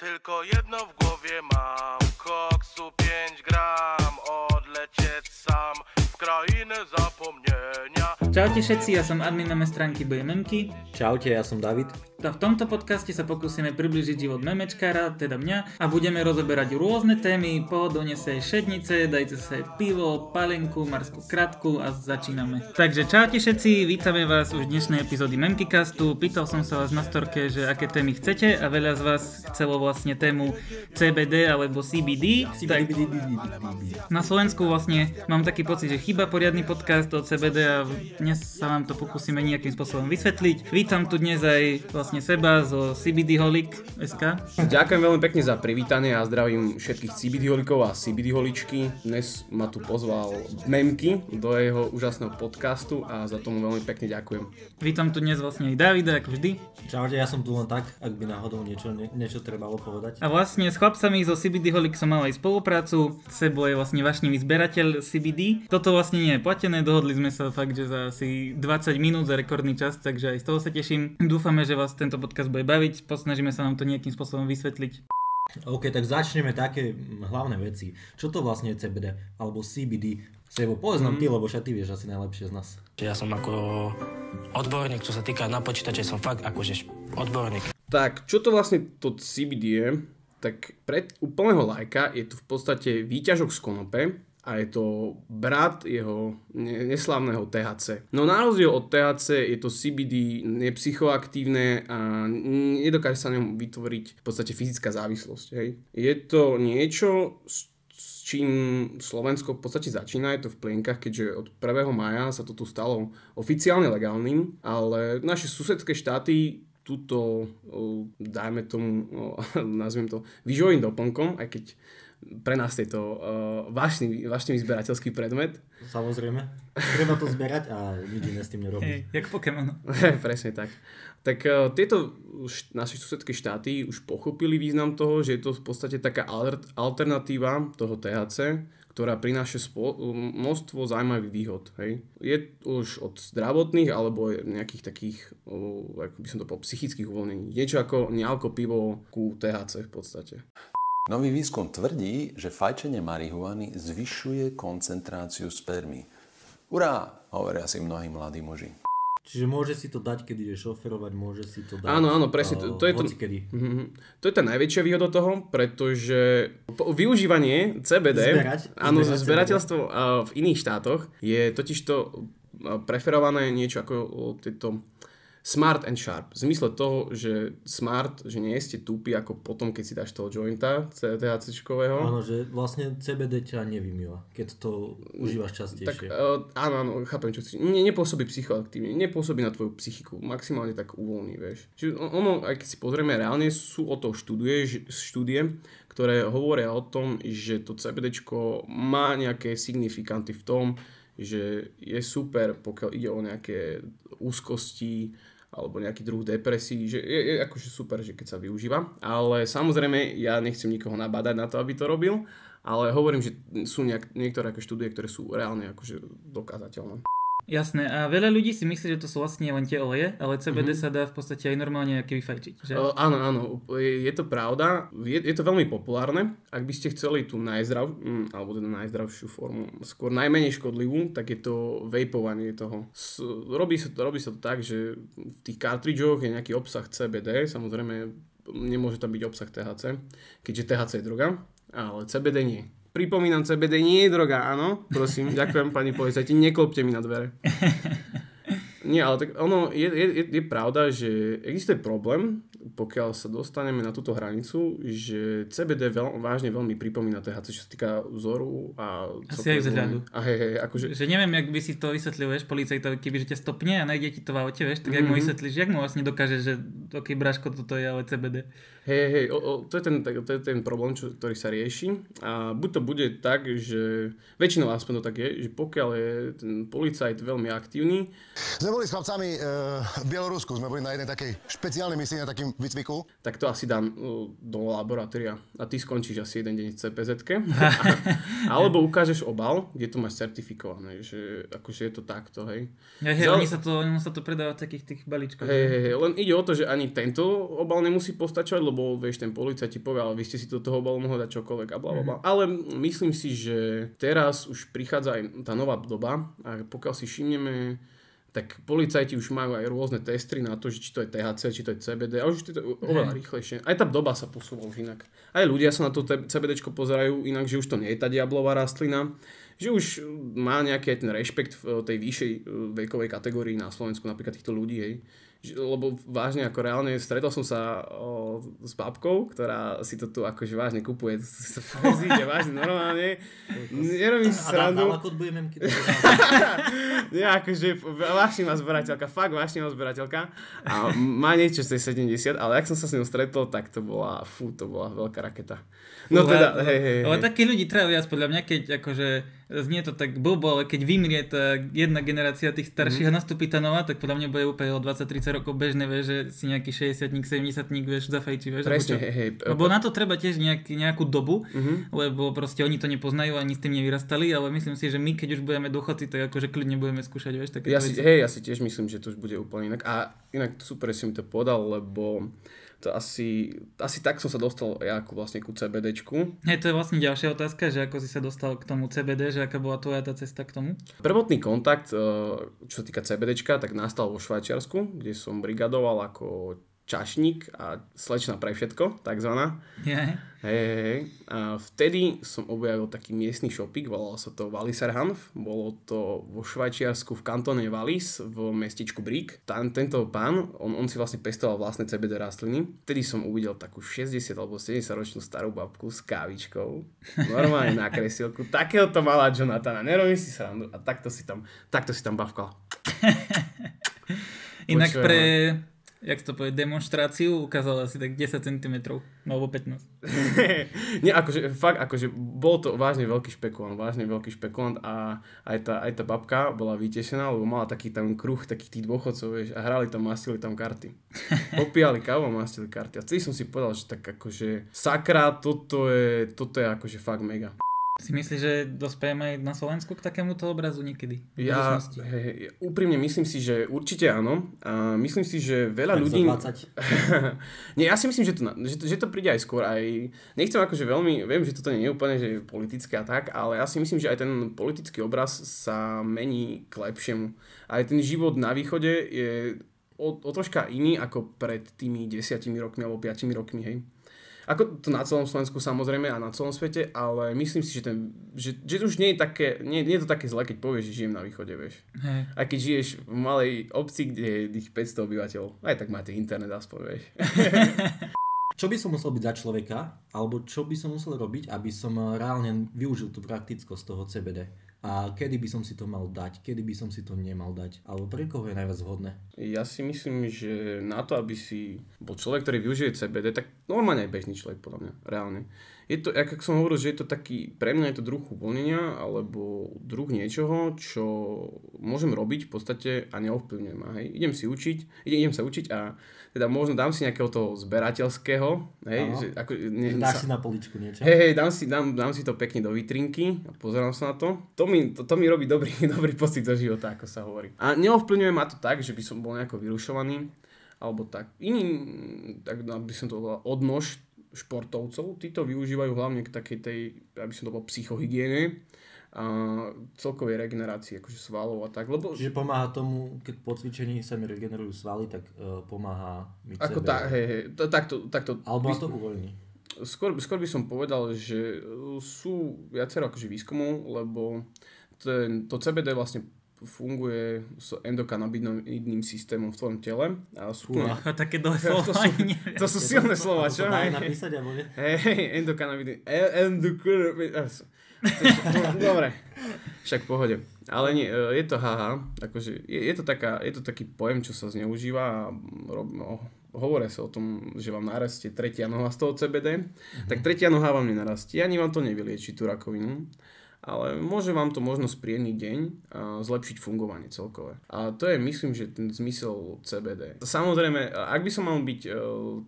Tylko jedno w głowie mam. Koksu 5 gram Odlecieć sam. W krainę zapomnienia Čaute všetci, ja som admin meme stránky BMMky Čaute, ja som David. a v tomto podcaste sa pokúsime približiť život memečkára, teda mňa, a budeme rozoberať rôzne témy, pohodlne sa aj šednice, dajte sa aj pivo, palenku, marskú kratku a začíname. Takže čaute všetci, vítame vás už v dnešnej epizódy Memkycastu. Pýtal som sa vás na storke, že aké témy chcete a veľa z vás chcelo vlastne tému CBD alebo CBD. Tak na Slovensku vlastne mám taký pocit, že chýba poriadny podcast o CBD a dnes sa vám to pokúsime nejakým spôsobom vysvetliť. Vítam tu dnes aj vlastne seba zo CBD Holic SK. Ďakujem veľmi pekne za privítanie a zdravím všetkých CBD holikov a CBD holičky. Dnes ma tu pozval Memky do jeho úžasného podcastu a za tomu veľmi pekne ďakujem. Vítam tu dnes vlastne aj Davida, ako vždy. Čaute, ja som tu len tak, ak by náhodou niečo, nie, niečo trebalo povedať. A vlastne s chlapcami zo CBD Holic som mal aj spoluprácu. Sebo je vlastne vašnivý zberateľ CBD. Toto vlastne nie je platené, dohodli sme sa fakt, že za asi 20 minút za rekordný čas, takže aj z toho sa teším. Dúfame, že vás tento podcast bude baviť, posnažíme sa vám to nejakým spôsobom vysvetliť. OK, tak začneme také mm, hlavné veci. Čo to vlastne je CBD alebo CBD? Sebo, povedz nám ty, lebo však ty vieš asi najlepšie z nás. Ja som ako odborník, čo sa týka na počítače, som fakt akože odborník. Tak, čo to vlastne to CBD je? Tak pre úplného lajka je to v podstate výťažok z konope a je to brat jeho ne- neslávneho THC. No na rozdiel od THC je to CBD nepsychoaktívne a nedokáže sa ňom vytvoriť v podstate fyzická závislosť. Hej. Je to niečo, s čím Slovensko v podstate začína, je to v plienkach, keďže od 1. maja sa to tu stalo oficiálne legálnym, ale naše susedské štáty túto, dajme tomu, o, nazviem to, vyžovým doplnkom, aj keď pre nás je to uh, vážny, vážny zberateľský predmet. Samozrejme. Treba to zberať a nič iné s tým nerobiť. Hej, jak Pokémon. Presne tak. Tak uh, tieto št- naše susedské štáty už pochopili význam toho, že je to v podstate taká alter- alternatíva toho THC, ktorá prináša spo- množstvo zaujímavých výhod. Hej. Je už od zdravotných alebo nejakých takých, o, ako by som to povedal, psychických uvoľnení. Niečo ako nealko pivo ku THC v podstate. Nový výskum tvrdí, že fajčenie marihuany zvyšuje koncentráciu spermy. Urá, hovoria si mnohí mladí muži. Čiže môže si to dať, keď ide šoferovať, môže si to dať... Áno, áno, presne, to- to je to-. Mhm. To je tá najväčšia výhoda toho, pretože po- využívanie CBD, Zberať? áno, Zberať zberateľstvo a v iných štátoch je totižto a, preferované niečo ako tieto smart and sharp. V zmysle toho, že smart, že nie ste tupí ako potom, keď si dáš toho jointa THC-čkového. Áno, že vlastne CBD ťa nevymýva, keď to užívaš Tak častejšie. uh, áno, áno, chápem, čo si... Ne, nepôsobí psychoaktívne, nepôsobí na tvoju psychiku, maximálne tak uvoľní, vieš. Čiže on- ono, aj keď si pozrieme, reálne sú o to štúdie, štúdie, ktoré hovoria o tom, že to CBDčko má nejaké signifikanty v tom, že je super, pokiaľ ide o nejaké úzkosti alebo nejaký druh depresí, že je, je akože super, že keď sa využíva. Ale samozrejme, ja nechcem nikoho nabádať na to, aby to robil, ale hovorím, že sú nejak, niektoré ako štúdie, ktoré sú reálne akože dokázateľné. Jasné, a veľa ľudí si myslí, že to sú vlastne len tie oleje, ale CBD sa dá v podstate aj normálne vyfajčiť. Že? O, áno, áno, je, je to pravda, je, je to veľmi populárne. Ak by ste chceli tú najzdrav, mm, alebo teda najzdravšiu formu, skôr najmenej škodlivú, tak je to vapovanie toho. S, robí, sa to, robí sa to tak, že v tých cartridžoch je nejaký obsah CBD, samozrejme nemôže tam byť obsah THC, keďže THC je droga, ale CBD nie. Pripomínam, CBD nie je droga, áno? Prosím, ďakujem pani policajti, neklopte mi na dvere. Nie, ale tak ono, je, je, je, je pravda, že existuje problém, pokiaľ sa dostaneme na túto hranicu, že CBD veľ, vážne veľmi pripomína THC, čo sa týka vzoru a... Asi aj vzhľadu. A hej, hej, akože... Že neviem, jak by si to vysvetlil, vieš, policajtovi, keby že ťa stopne a nájde ti to v aute, vieš, tak jak mu Mhm. vysvetlíš, jak mu vlastne dokáže, že ok, Braško, toto je ale CBD. Hej, hej, o, o, to, je ten, to je ten problém, čo, ktorý sa rieši. A buď to bude tak, že väčšinou aspoň to tak je, že pokiaľ je ten policajt veľmi aktívny, Sme boli s chlapcami e, v Bielorusku, sme boli na jednej takej špeciálnej misii, na takým výcviku? tak to asi dám uh, do laboratória a ty skončíš asi jeden deň v cpz alebo ukážeš obal, kde to máš certifikované, že akože je to takto, hej. Ja, hej, Zal- oni sa to, oni sa to predáva v takých tých balíčkoch. Hej, hej, hej, len ide o to, že ani tento obal nemusí postačovať, lebo vieš, ten policajt ti povie, ale vy ste si do toho obalu mohli dať čokoľvek a bla, bla, bla. Ale myslím si, že teraz už prichádza aj tá nová doba a pokiaľ si všimneme, tak policajti už majú aj rôzne testy na to, že či to je THC, či to je CBD, a už je to oveľa rýchlejšie. Aj tá doba sa posúva už inak. Aj ľudia sa na to CBDčko pozerajú inak, že už to nie je tá diablová rastlina, že už má nejaký aj ten rešpekt v tej vyššej e, vekovej kategórii na Slovensku, napríklad týchto ľudí, hej. Lebo vážne, ako reálne, stretol som sa o, s babkou, ktorá si to tu akože vážne kupuje. Zíde, vážne, normálne. Nerobím si A srandu. kód budeme keď Nie, akože vášnivá zberateľka, fakt vášnivá zberateľka. A má niečo z tej 70, ale ak som sa s ňou stretol, tak to bola, fú, to bola veľká raketa. No teda, ale- hej, hej, Ale hej. takých ľudí treba viac podľa mňa, keď akože znie to tak blbo, ale keď vymrie tá jedna generácia tých starších Mhm. a nastúpi tá nová, tak podľa mňa bude úplne o 20-30 rokov bežné, vieš, že si nejaký 60 70 vieš, zafajčí, vieš. Presne, hej, hej. Lebo na to treba tiež nejaký, nejakú dobu, Mhm. lebo proste oni to nepoznajú ani s tým nevyrastali, ale myslím si, že my keď už budeme dôchodci, tak akože kľudne budeme skúšať, vieš, také Ja si, hej, ja si tiež myslím, že to už bude úplne inak. A inak super, si mi to podal, lebo to asi, asi tak som sa dostal ja ako vlastne ku CBDčku. Hej, to je vlastne ďalšia otázka, že ako si sa dostal k tomu CBD, že aká bola tvoja tá cesta k tomu? Prvotný kontakt, eh, čo sa týka CBDčka, tak nastal vo Švajčiarsku, kde som brigadoval ako čašník a slečna pre všetko, takzvaná. Je. Hej, hej, hej. A vtedy som objavil taký miestny šopik, volal sa to Walliserhanf. Bolo to vo Švajčiarsku v kantóne Wallis v mestičku Brík. Tam, tento pán, on, on si vlastne pestoval vlastné CBD rastliny. Vtedy som uvidel takú 60 alebo 70 ročnú starú babku s kávičkou. Normálne na kresilku. Takého to mala Jonathana. Nerobím si srandu. A takto si tam, takto si tam bavkala. Inak Počujem, pre, jak to povie, demonstráciu ukázal asi tak 10 cm, alebo 15. Nie, akože, fakt, akože, bol to vážne veľký špekulant, vážne veľký špekulant a aj tá, aj tá babka bola vytešená, lebo mala taký tam kruh takých tých dôchodcov, vieš, a hrali tam, mastili tam karty. Popíjali kávu a mastili karty. A vtedy som si povedal, že tak akože, sakra, toto je, toto je akože fakt mega. Si myslíš, že dospejeme aj na Slovensku k takémuto obrazu niekedy? Ja, hej, hej, úprimne myslím si, že určite áno. A myslím si, že veľa Tak ľudí... za 20. Nie, ja si myslím, že to, že, to, že to príde aj skôr. Aj, nechcem akože veľmi, viem, že toto nie je úplne že politické a tak, ale ja si myslím, že aj ten politický obraz sa mení k lepšiemu. Aj ten život na východe je o, o troška iný ako pred tými desiatimi rokmi alebo piatimi rokmi, hej. Ako to na celom Slovensku samozrejme a na celom svete, ale myslím si, že, ten, že, že to už nie je, také, nie, nie je to také zlé, keď povieš, že žijem na východe, vieš. Hej. Aj keď žiješ v malej obci, kde je tých 500 obyvateľov, aj tak máte internet aspoň, vieš. Čo by som musel byť za človeka, alebo čo by som musel robiť, aby som reálne využil tú praktickosť toho CBD? A kedy by som si to mal dať, kedy by som si to nemal dať, alebo pre koho je najviac vhodné? Ja si myslím, že na to, aby si bol človek, ktorý využije CBD, tak normálne aj bežný človek, podľa mňa, reálne. Je to, jak som hovoril, že je to taký, pre mňa je to druh uvoľnenia, alebo druh niečoho, čo môžem robiť v podstate a neovplyvňujem ma, hej. Idem si učiť, idem, idem sa učiť a teda možno dám si nejakého toho zberateľského, hej, že ako, ne, Dáš sa- si na poličku niečo? Hej, hej, dám si, dám, dám si to pekne do vitrinky a pozerám sa na to. To mi, to, to mi robí dobrý, dobrý pocit zo života, ako sa hovorí. A neovplyvňuje ma to tak, že by som bol nejako vyrušovaný, alebo tak. Iným, tak by som to volal odnož športovcov, tí to využívajú hlavne k takej tej, aby som to bol psychohygiene a celkovej regenerácii akože svalov a tak, lebo Čiže pomáha tomu, keď po cvičení sa mi regenerujú svaly, tak uh, pomáha mi ako tá, hej, hej, to, takto, takto Alebo to uvoľní. skôr, skôr by som povedal, že uh, sú viacero akože výskumov, lebo ten, to CBD vlastne funguje s endokanabinoidným systémom v tvojom tele. A sú Fúha. A také dlhé to, slova sú, ani neviem. to sú silné slova, To čo? sa dá aj napísať, alebo nie? hej, endokanabinoid. e- endokanabinoid- Dobre, však pohode. Ale nie, e, je to haha, akože je, je, to taká, je to taký pojem, čo sa zneužíva a rob, no, hovoria sa o tom, že vám narastie tretia noha z toho CBD, tak tretia noha vám nenarastie, ani vám to nevylieči tú rakovinu. Ale môže vám to možno spríjemniť deň a zlepšiť fungovanie celkové. A to je, myslím, že ten zmysel CBD. Samozrejme, ak by som mal byť uh,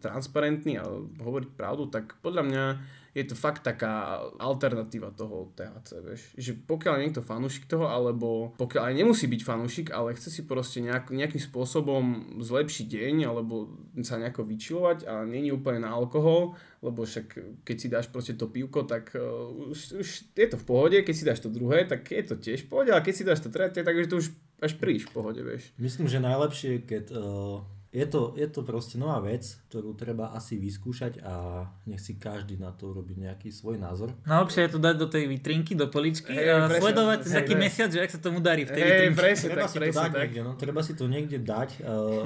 transparentný a hovoriť pravdu, tak podľa mňa je to fakt taká alternatíva toho THC, vieš. Že pokiaľ je niekto fanúšik toho, alebo pokiaľ aj nemusí byť fanúšik, ale chce si proste nejak, nejakým spôsobom zlepšiť deň, alebo sa nejako vyčilovať a není úplne na alkohol, lebo však keď si dáš proste to pivko, tak uh, už, už je to v pohode, keď si dáš to druhé, tak je to tiež v pohode, ale keď si dáš to tretie, tak už to už až príliš v pohode, vieš. Myslím, že najlepšie, keď uh, je to, je to proste nová vec, ktorú treba asi vyskúšať a nech si každý na to robí nejaký svoj názor. Najlepšie je to dať do tej vitrinky, do poličky Hej, a presne. sledovať Hej, taký hej. mesiac, že ak sa tomu darí v tej Hej, vitrinke. presne Treba tak, si to presne dať tak. niekde, no. Treba si to niekde dať uh,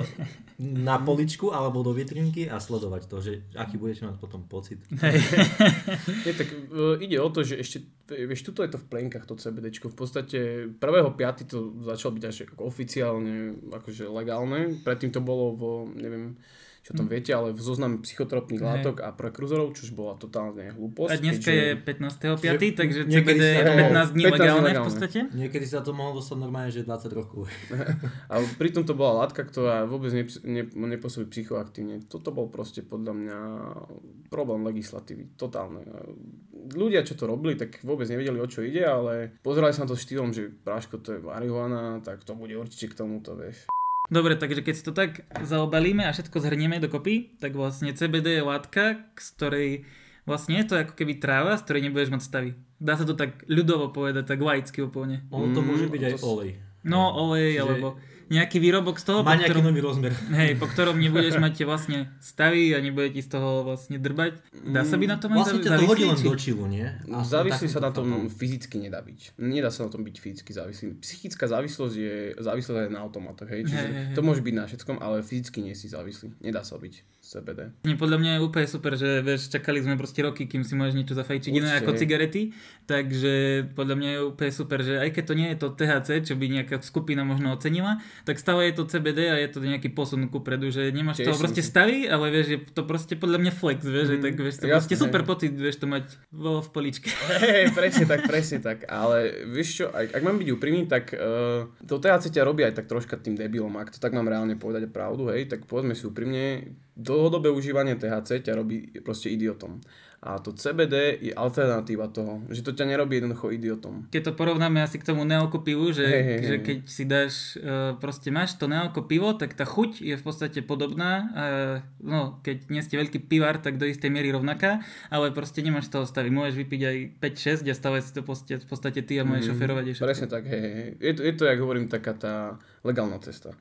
na poličku alebo do vitrinky a sledovať to, že aký budete mať potom pocit. Nie, tak uh, ide o to, že ešte, vieš, tuto je to v plenkách, to CBDčko. V podstate 1.5. to začalo byť až oficiálne akože legálne. Predtým to bolo vo, neviem, čo tam viete, ale v zozname psychotropných Hej. látok a prekurzorov, čož bola totálne hlúposť. A dneska keďže- je 15.5., takže CBD je sa- 15 dní 15 legálne v legálne. podstate. Niekedy sa to mohlo dostať normálne, že 20 rokov. A pritom to bola látka, ktorá vôbec ne, ne, nepôsobí psychoaktívne. Toto bol proste podľa mňa problém legislatívy. Totálne. Ľudia, čo to robili, tak vôbec nevedeli, o čo ide, ale pozerali sa na to štýlom, že práško to je marihuana, tak to bude určite k tomuto, vieš. Dobre, takže keď si to tak zaobalíme a všetko zhrnieme dokopy, tak vlastne CBD je látka, z ktorej vlastne je to ako keby tráva, z ktorej nebudeš mať stavy. Dá sa to tak ľudovo povedať, tak laicky úplne. Ono to Mm, môže byť aj olej. No, olej, Čiže- alebo nejaký výrobok z toho, po Má nejaký ktorom, nový rozmer. hej, po ktorom nebudeš mať vlastne stavy a nebude ti z toho vlastne drbať. Dá sa byť na tom aj Vlastne ťa to hodí len závislý, do či- čilu, nie? A Závislý sa na tom chápam. fyzicky nedá byť. Nedá sa na tom byť fyzicky závislý. Psychická závislosť je závislosť aj na automatoch, hej? Čiže Hej, to môže byť na všetkom, ale fyzicky nie si závislý. Nedá sa byť CBD. Nie, podľa mňa je úplne super, že vieš, čakali sme proste roky, kým si môžeš niečo zafajčiť iné ako cigarety, takže podľa mňa je úplne super, že aj keď to nie je to THC, čo by nejaká skupina možno ocenila, tak stále je to CBD a je to nejaký posun kupredu, že nemáš Tiež toho proste si- stavy, ale vieš, je to proste podľa mňa flex, vieš, Mm, tak vieš, to proste super hej. pocit, vieš to mať vo, v poličke. Hej, presne tak, presne tak. Ale vieš čo, ak, ak mám byť úprimný, tak uh, to THC ťa robí aj tak troška tým debilom. Ak to tak mám reálne povedať pravdu, hej, tak povedzme si úprimne, dlhodobé užívanie THC ťa robí proste idiotom. A to CBD je alternatíva toho, že to ťa nerobí jednoducho idiotom. Keď to porovnáme asi k tomu nealko pivu, že, Hej, hej, že keď si dáš, uh, proste máš to nealko pivo, tak tá chuť je v podstate podobná. Uh, no, keď nie ste veľký pivár, tak do istej miery rovnaká, ale proste nemáš toho stavy. Môžeš vypiť aj 5-6 a stále si to v podstate, v podstate ty a môžeš šoferovať. je všetko. Presne tak, hej. hej. Je to, je to, jak hovorím, taká tá legálna cesta.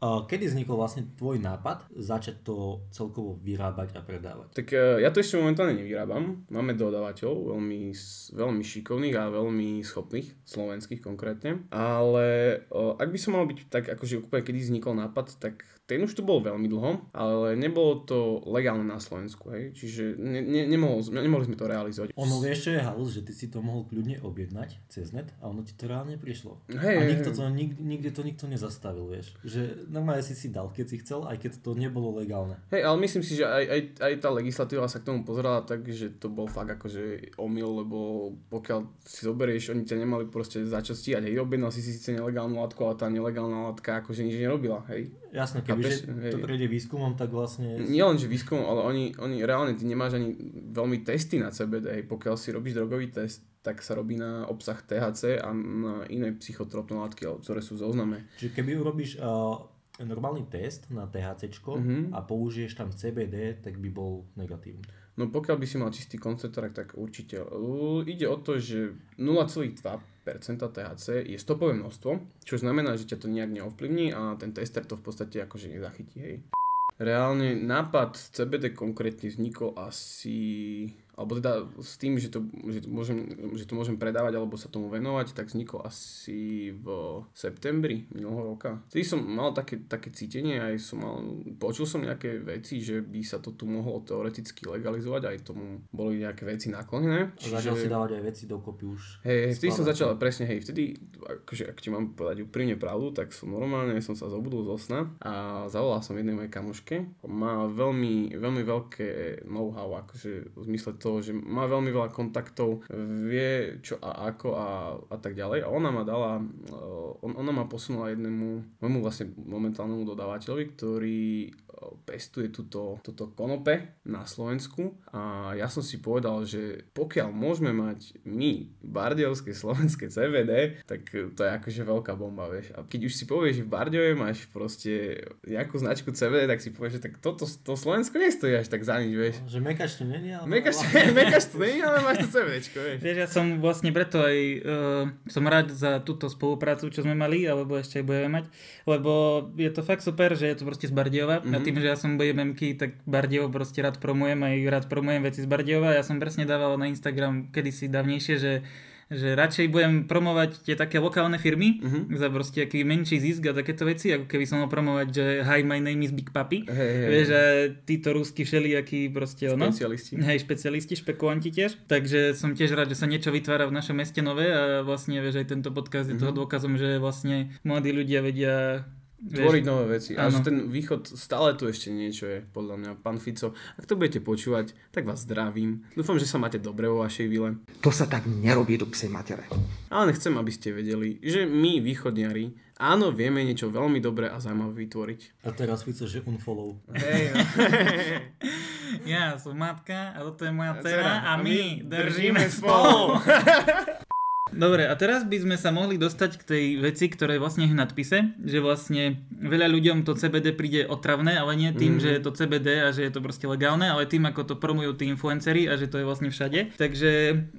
Kedy vznikol vlastne tvoj nápad začať to celkovo vyrábať a predávať? Tak e, ja to ešte momentálne nevyrábam. Máme dodávateľov, veľmi, veľmi šikovných a veľmi schopných, slovenských konkrétne. Ale o, ak by som mal byť tak, akože úplne kedy vznikol nápad, tak ten už tu bol veľmi dlho, ale nebolo to legálne na Slovensku, hej. Čiže ne, ne, nemohol, nemohli sme to realizovať. Ono vieš, čo je halus, že ty si to mohol kľudne objednať cez net a ono ti to reálne prišlo. Hej, a nikto to, nik, nikde to nikto nezastavil, vieš. Že normálne si si dal, keď si chcel, aj keď to nebolo legálne. Hej, ale myslím si, že aj, aj, aj tá legislatíva sa k tomu pozerala tak, že to bol fakt akože omyl, lebo pokiaľ si zoberieš, oni ťa nemali proste za čo stíhať, hej, objednal si si síce nelegálnu látku, ale tá nelegálna látka akože nič nerobila, hej. Jasné, keby Chápeš? že to prejde výskumom, tak vlastne... Nie len, že výskum, ale oni, oni reálne, ty nemáš ani veľmi testy na CBD, pokiaľ si robíš drogový test, tak sa robí na obsah THC a na iné psychotropné látky, ktoré sú zozname. Čiže keby urobíš uh, normálny test na THC Mhm. a použiješ tam CBD, tak by bol negatívny. No pokiaľ by si mal čistý koncentrák, tak určite. Uh, ide o to, že 0,2% THC je stopové množstvo, čo znamená, že ťa to nejak neovplyvní a ten tester to v podstate akože nezachytí, hej. Reálne nápad z CBD konkrétne vznikol asi, alebo teda s tým, že to, že, to môžem, že to môžem predávať alebo sa tomu venovať, tak vznikol asi v septembri minulého roka. Vtedy som mal také, také cítenie, aj som mal, počul som nejaké veci, že by sa to tu mohlo teoreticky legalizovať, aj tomu boli nejaké veci naklonené. A začal si dávať aj veci dokopy už. Hej, vtedy som začal, presne, hej, vtedy, akože, ak ti mám povedať úprimne pravdu, tak som normálne som sa zobudil zo sna a zavolal som jednej mojej kamoške. Má veľmi, veľmi veľké know-how, akože v zmysle toho, toho, že má veľmi veľa kontaktov, vie čo a ako a, a tak ďalej. A ona ma dala, uh, on, ona ma posunula jednému môjmu vlastne momentálnemu dodávateľovi, ktorý pestuje túto, túto konope na Slovensku a ja som si povedal, že pokiaľ môžeme mať my bardiovské slovenské CBD, tak to je akože veľká bomba, vieš. A keď už si povieš, že v Bardiove máš proste nejakú značku CBD, tak si povieš, že tak toto to Slovensko nestojí až tak za nič, vieš. Že mekač to není, ale... Mekač, mekač to není, ale máš to CBDčko, vieš. Vieš, ja som vlastne preto aj uh, som rád za túto spoluprácu, čo sme mali, alebo ešte aj budeme mať, lebo je to fakt super, že je to proste z Bardiova mm-hmm. a tým, že ja som BMMky, tak Bardievo proste rád promujem aj rád promujem veci z Bardiova. Ja som presne dával na Instagram kedysi dávnejšie, že že radšej budem promovať tie také lokálne firmy uh-huh. za proste aký menší zisk a takéto veci, ako keby som mal promovať, že hi, my name is Big Papi. Hey, hey, Vieš, že títo rúsky všelijakí proste. Špecialisti. Hej, špecialisti, špekulanti tiež. Takže som tiež rád, že sa niečo vytvára v našom meste nové a vlastne, vieš, aj tento podcast je uh-huh. toho dôkazom, že vlastne mladí ľudia vedia Tvoriť nové veci. A že ten východ stále tu ešte niečo je, podľa mňa. Pán Fico, ak to budete počúvať, tak vás zdravím. Dúfam, že sa máte dobre vo vašej vile. To sa tak nerobí do psej matere. Ale nechcem, aby ste vedeli, že my, východniari, áno, vieme niečo veľmi dobré a zaujímavé vytvoriť. A teraz Fico, že unfollow. No. ja som matka a toto je moja dcera a my držíme spolu. Dobre, a teraz by sme sa mohli dostať k tej veci, ktorá je vlastne v nadpise, že vlastne veľa ľuďom to CBD príde otravné, ale nie tým, mm. že je to CBD a že je to proste legálne, ale tým, ako to promujú tí influenceri a že to je vlastne všade. Takže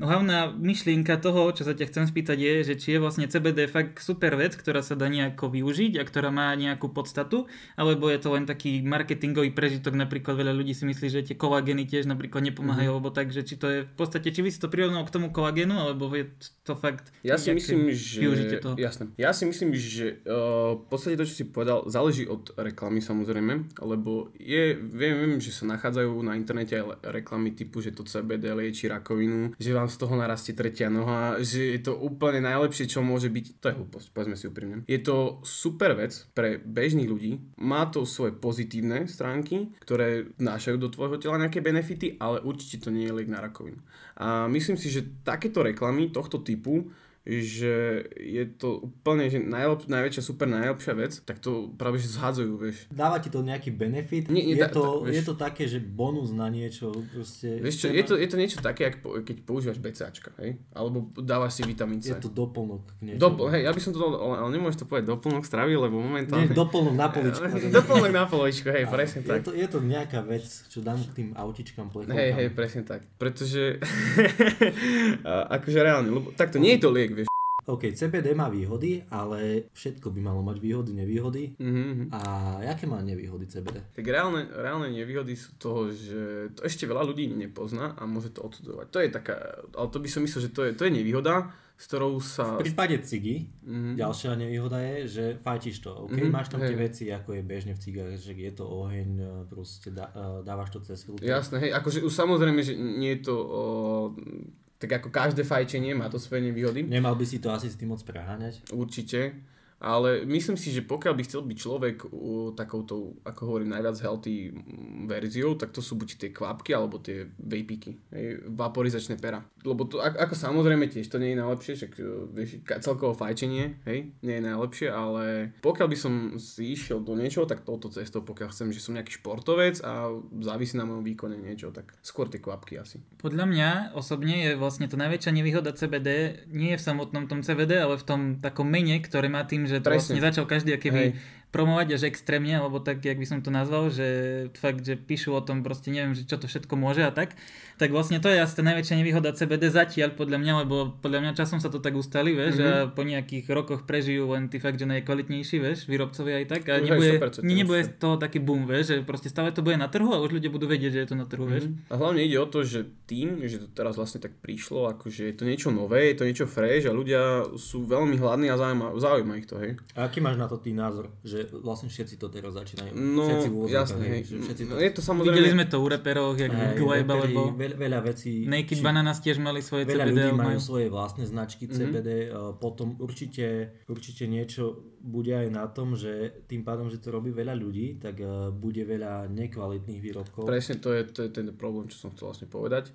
hlavná myšlienka toho, čo sa ťa chcem spýtať je, že či je vlastne CBD fakt super vec, ktorá sa dá nejako využiť a ktorá má nejakú podstatu, alebo je to len taký marketingový prežitok, napríklad veľa ľudí si myslí, že tie kolageny tiež napríklad nepomáhajú, mm. alebo tak, že či to je v podstate, či by si to prirovnal k tomu kolagenu, alebo je to fakt... Ja si myslím, že... To. Jasné. Ja si myslím, že uh, v podstate to, čo si povedal, záleží od reklamy samozrejme, lebo je, viem, viem, že sa nachádzajú na internete aj reklamy typu, že to CBD lieči rakovinu, že vám z toho narastie tretia noha, že je to úplne najlepšie, čo môže byť. To je hlúposť, povedzme si úprimne. Je to super vec pre bežných ľudí, má to svoje pozitívne stránky, ktoré nášajú do tvojho tela nejaké benefity, ale určite to nie je liek na rakovinu. A myslím si, že takéto reklamy tohto typu že je to úplne že najlep, najväčšia, super najlepšia vec, tak to práve že zhádzajú, vieš. Dáva ti to nejaký benefit? Nie, nie, je, da, to, da, je to také, že bonus na niečo? Proste, vieš čo, je to, je to niečo také, ako keď používaš BCAčka, hej? Alebo dávaš si vitamín C. Je to doplnok k niečomu. Dopl- hej, ja by som to dal, ale, nemôžeš to povedať doplnok stravy, lebo momentálne... Nie, doplnok na poličku. doplnok na poličku, hej, presne tak. Je to, je to nejaká vec, čo dám k tým autičkám, plechovkám. Hej, hej, presne tak. Pretože, akože reálne, lebo takto nie je to liek, vieš. OK, CBD má výhody, ale všetko by malo mať výhody, nevýhody. Mm-hmm. A aké má nevýhody CBD? Tak reálne, reálne nevýhody sú toho, že to ešte veľa ľudí nepozná a môže to odsudzovať. To je taká, ale to by som myslel, že to je, to je nevýhoda, s ktorou sa... V prípade cigy, mm-hmm. ďalšia nevýhoda je, že fajčíš to. OK, mm-hmm. máš tam tie veci, ako je bežne v cigách, že je to oheň, proste dá, dávaš to cez filtr. Jasné, hej, akože už samozrejme, že nie je to... O, tak ako každé fajčenie má to svoje nevýhody. Nemal by si to asi s tým moc preháňať? Určite. Ale myslím si, že pokiaľ by chcel byť človek uh, takouto, ako hovorím, najviac healthy verziou, tak to sú buď tie kvapky, alebo tie vejpiky, hej, vaporizačné pera. Lebo to, ako, samozrejme tiež to nie je najlepšie, však vieš, celkovo fajčenie, hej, nie je najlepšie, ale pokiaľ by som si išiel do niečoho, tak touto cestou, pokiaľ chcem, že som nejaký športovec a závisí na mojom výkone niečo, tak skôr tie kvapky asi. Podľa mňa osobne je vlastne to najväčšia nevýhoda CBD nie je v samotnom tom CBD, ale v tom takom mene, ktoré má tým, že to Presne. vlastne začal každý keby promovať až extrémne, alebo tak, jak by som to nazval, že fakt, že píšu o tom proste neviem, že čo to všetko môže a tak, tak vlastne to je asi tá najväčšia nevýhoda CBD zatiaľ podľa mňa, lebo podľa mňa časom sa to tak ustali, vieš, mm-hmm. a po nejakých rokoch prežijú len tí fakt, že najkvalitnejší, vieš, výrobcovia aj tak a už nebude, super, nebude z toho taký boom, vieš, že proste stále to bude na trhu a už ľudia budú vedieť, že je to na trhu, mm-hmm. vieš. A hlavne ide o to, že tým, že to teraz vlastne tak prišlo, akože je to niečo nové, je to niečo fresh a ľudia sú veľmi hladní a zaujíma, zaujíma ich to, hej. A aký máš na to tý názor, že že vlastne všetci to teraz začínajú. No, všetci v úvodzovkách, jasné, hej. že všetci to... No, je to samozrejme... Videli sme to u reperov, jak Hej, Gleb raperi, alebo veľ, veľa vecí... Naked či- Bananas tiež mali svoje Veľa CBD. ľudí alebo- majú svoje vlastné značky Mhm. CBD, uh, potom určite, určite niečo bude aj na tom, že tým pádom, že to robí veľa ľudí, tak uh, bude veľa nekvalitných výrobkov. Presne to je, to je ten problém, čo som chcel vlastne povedať.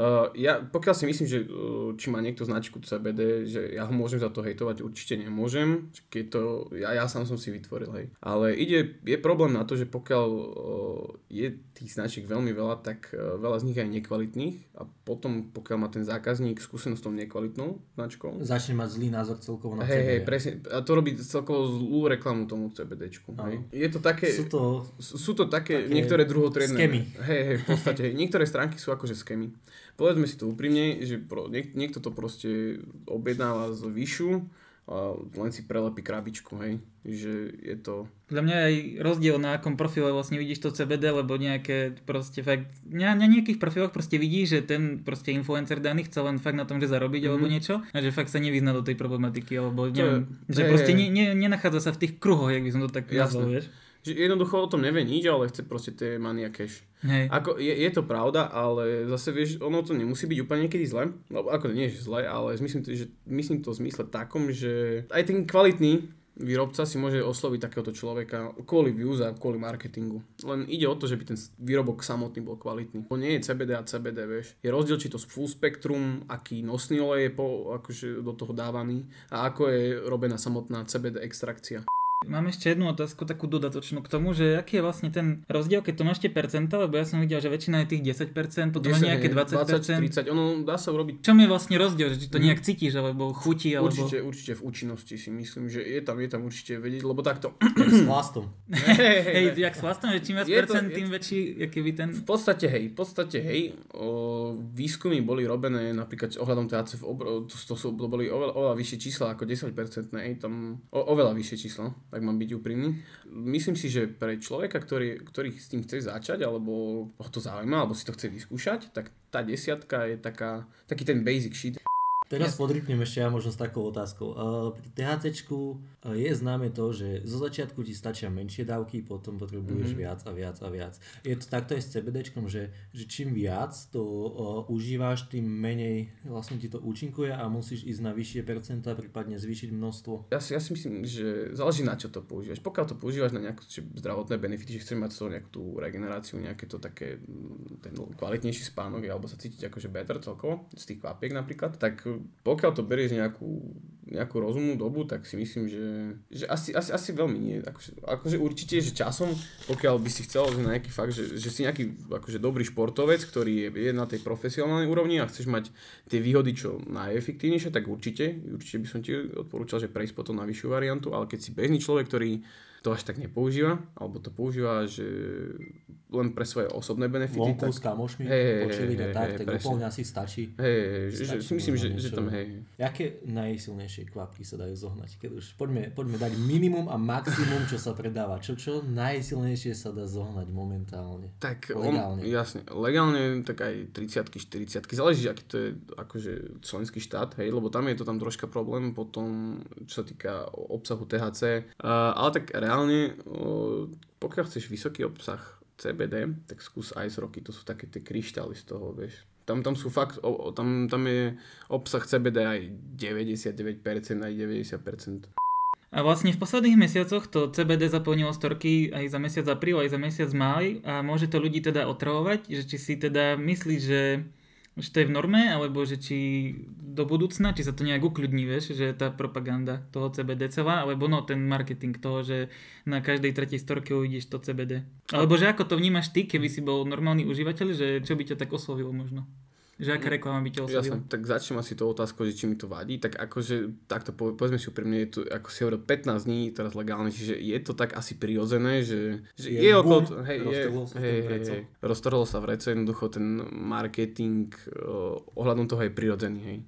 Uh, ja, pokiaľ si myslím, že uh, či má niekto značku CBD, že ja ho môžem za to hejtovať, určite nemôžem, keď to, ja, ja sám som si vytvoril, hej. Ale ide, je problém na to, že pokiaľ uh, je tých značiek veľmi veľa, tak uh, veľa z nich je aj nekvalitných a potom, pokiaľ má ten zákazník skúsenosť s tou nekvalitnou značkou, Začne mať zlý názor celkovo na Hej, CBD. hej, presne. A to robí celkovo zlú reklamu tomu CBDčku. Hej. Je to také... Sú to sú to také, také niektoré druhotriedne... skémy. Hej, hej, v podstate. Hej. Niektoré stránky sú akože skémy. Povedzme si to úprimne, že pro, niek, niekto to proste objednáva z výšu a len si prelepí krabičku, hej. Že je to... Podľa mňa je aj rozdiel na akom profile vlastne vidíš to CBD, lebo nejaké proste fakt, na, na nejakých profiloch proste vidíš, že ten proste influencer daný chce len fakt na tom, že zarobiť alebo niečo a že fakt sa nevyzná do tej problematiky, alebo neviem, je- že hej, proste hej. ne, ne, nenachádza sa v tých kruhoch, jak by som to tak nazval, vieš. Že jednoducho o tom nevie nič, ale chce proste tie mania cash. Hej. Ako, je, je to pravda, ale zase vieš, ono to nemusí byť úplne niekedy zle. No, ako nie je zle, ale myslím že, myslím to v zmysle takom, že aj ten kvalitný výrobca si môže osloviť takéhoto človeka kvôli views a kvôli marketingu. Len ide o to, že by ten výrobok samotný bol kvalitný. To nie je CBD a CBD, vieš. Je rozdiel, či to full spektrum, aký nosný olej je po, akože do toho dávaný a ako je robená samotná CBD extrakcia. Mám ešte jednu otázku, takú dodatočnú k tomu, že aký je vlastne ten rozdiel, keď to máš tie percenta, lebo ja som videl, že väčšina je tých 10%, potom máš 10, nejaké hej, 20, 20%. 30, ono dá sa urobiť Čom je vlastne rozdiel, že to nejak cítiš, alebo chutí, alebo... Určite, určite v účinnosti si myslím, že je tam, je tam určite vedieť, lebo takto. s vlastom. Hej, jak s vlastnom, že čím viac to- percent, je tým to- väčší, aký by ten... V podstate hej, v podstate hej, o, výskumy boli robené napríklad ohľadom THC, v obro, to, to, sú, to boli oveľa, oveľa vyššie čísla ako 10%, hej, tam o, oveľa vyššie čísla, tak mám byť úprimný. Myslím si, že pre človeka, ktorý, ktorý s tým chce začať, alebo ho to zaujíma, alebo si to chce vyskúšať, tak tá desiatka je taká, taký ten basic shit. Teraz podrýpnem ešte ja možno s takou otázkou. Uh, pri THC je známe to, že zo začiatku ti stačia menšie dávky, potom potrebuješ mm-hmm. viac a viac a viac. Je to takto aj s CBD, že, že čím viac to uh, užíváš, tým menej vlastne ti to účinkuje a musíš ísť na vyššie percentá, prípadne zvýšiť množstvo. Ja si, ja si myslím, že záleží na čo to používaš. Pokiaľ to používaš na nejaké že zdravotné benefity, že chceš mať z toho nejakú tú regeneráciu, nejaké to také, mm, ten kvalitnejší spánok, alebo sa cítiť akože better celkovo, z tých kvapiek napríklad, tak pokiaľ to berieš nejakú, nejakú rozumnú dobu, tak si myslím, že, že asi, asi, asi veľmi nie. Akože, akože určite, že časom, pokiaľ by si chcel, že nejaký fakt, že, že si nejaký akože dobrý športovec, ktorý je, je na tej profesionálnej úrovni a chceš mať tie výhody čo najefektívnejšie, tak určite, určite by som ti odporúčal, že prejsť potom na vyššiu variantu, ale keď si bežný človek, ktorý to až tak nepoužíva, alebo to používa, že len pre svoje osobné benefity. Vonku tak, s kamošmi, hej, počili hej, a tak, hej, tak úplne asi stačí. hej, že, Stačí si myslím, že, že niečo. tam hej. Jaké najsilnejšie kvapky sa dajú zohnať? Keď už poďme, poďme dať minimum a maximum, čo sa predáva. Čo, čo najsilnejšie sa dá zohnať momentálne? Tak Legálne. On, jasne, legálne tak aj 30 40 záleží, aký to je akože členský štát, hej, lebo tam je to tam troška problém potom, čo sa týka obsahu THC, uh, ale tak reálne, uh, pokiaľ chceš vysoký obsah CBD, tak skús Ice Rocky, to sú také tie kryštály z toho, vieš. Tam, tam sú fakt, tam, tam je obsah CBD aj 99%, aj 90%. A vlastne v posledných mesiacoch to CBD zaplnilo storky aj za mesiac apríl, aj za mesiac máj a môže to ľudí teda otravovať, že či si teda myslíš, že že to je v norme, alebo že či do budúcna, či sa to nejak ukľudní, vieš, že tá propaganda toho CBD celá, alebo no ten marketing toho, že na každej tretej storke uvidíš to CBD. Alebo že ako to vnímaš ty, keby si bol normálny užívateľ, že čo by ťa tak oslovilo možno? Že aká reklama by ťa oslovila? Jasné, tak začnem asi tou otázkou, že či mi to vadí, tak akože takto po, povedzme si úprimne, je to, ako si hovoril, 15 dní teraz legálne, čiže je to tak asi prirodzené, že, že Je je, okolo, hej, je, sa v hej, hej, hej, roztrhlo sa vreco, jednoducho ten marketing uh, ohľadom toho je prirodzený, hej.